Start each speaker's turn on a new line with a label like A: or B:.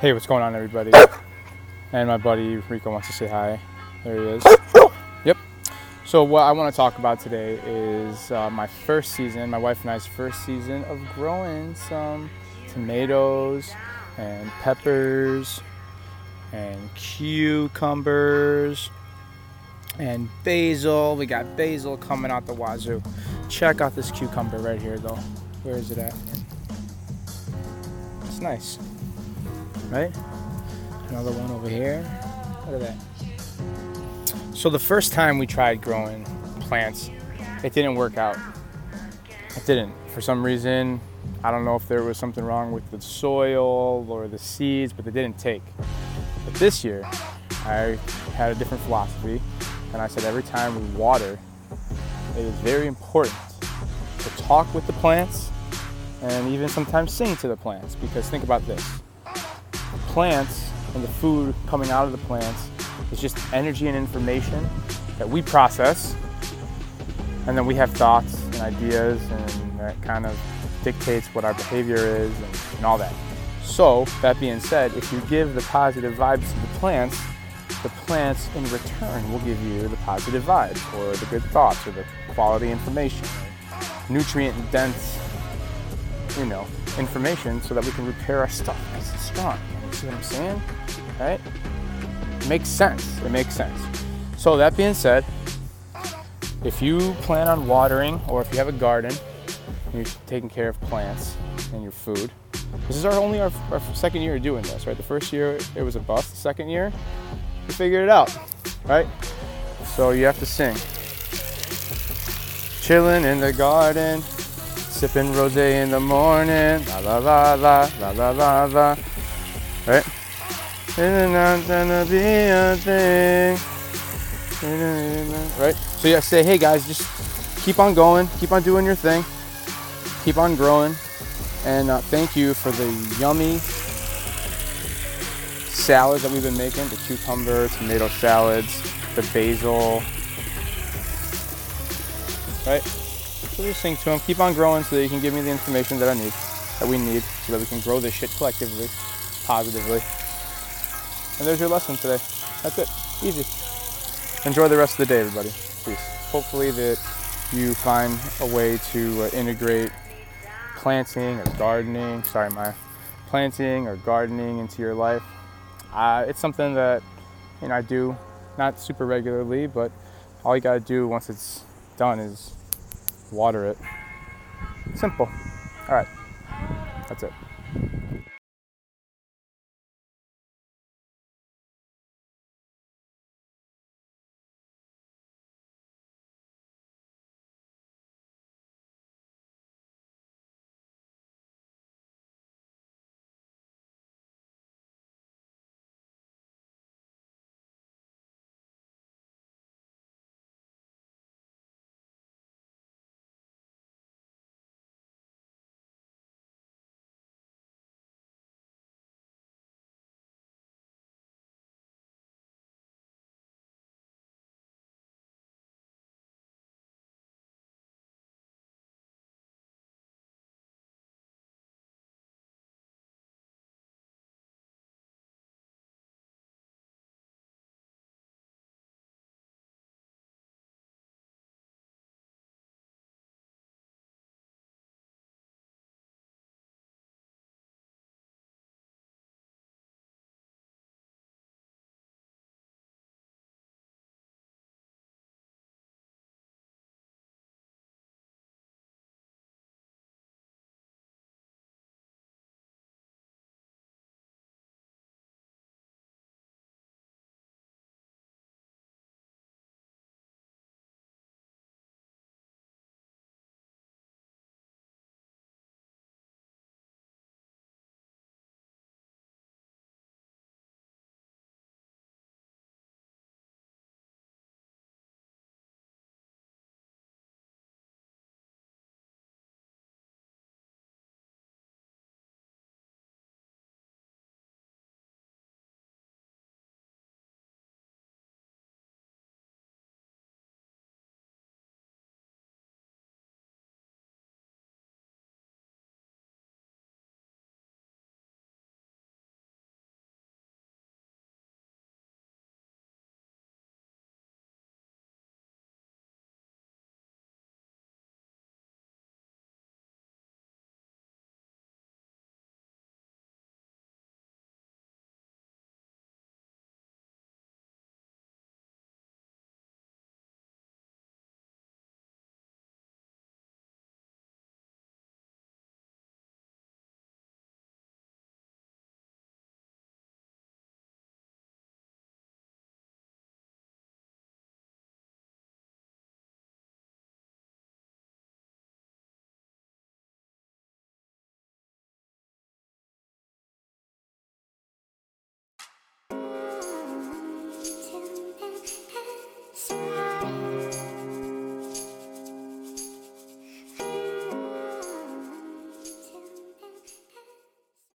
A: Hey, what's going on, everybody? And my buddy Rico wants to say hi. There he is. Yep. So, what I want to talk about today is uh, my first season, my wife and I's first season of growing some tomatoes and peppers and cucumbers and basil. We got basil coming out the wazoo. Check out this cucumber right here, though. Where is it at? It's nice, right? Another one over here. Look at that. So the first time we tried growing plants, it didn't work out. It didn't. For some reason, I don't know if there was something wrong with the soil or the seeds, but they didn't take. But this year, I had a different philosophy, and I said every time we water, it is very important to talk with the plants and even sometimes sing to the plants because think about this plants and the food coming out of the plants is just energy and information that we process and then we have thoughts and ideas and that kind of dictates what our behavior is and, and all that so that being said if you give the positive vibes to the plants the plants in return will give you the positive vibes or the good thoughts or the quality information nutrient dense you know, information so that we can repair our stuff nice and strong. See what I'm saying? Right? It makes sense. It makes sense. So that being said, if you plan on watering or if you have a garden and you're taking care of plants and your food, this is our only our, our second year doing this, right? The first year it was a bust. The second year we figured it out, right? So you have to sing. Chilling in the garden, sipping rosé in the morning. La la la la la la la la. Right? Be a thing. Right? So yeah, say, hey guys, just keep on going, keep on doing your thing, keep on growing, and uh, thank you for the yummy salads that we've been making, the cucumber, tomato salads, the basil. Right? So just sing to them, keep on growing so that you can give me the information that I need, that we need, so that we can grow this shit collectively, positively. And there's your lesson today. That's it. Easy. Enjoy the rest of the day, everybody. Peace. Hopefully that you find a way to uh, integrate planting or gardening, sorry, my planting or gardening into your life. Uh, it's something that you know I do not super regularly, but all you gotta do once it's done is water it. Simple. All right. That's it.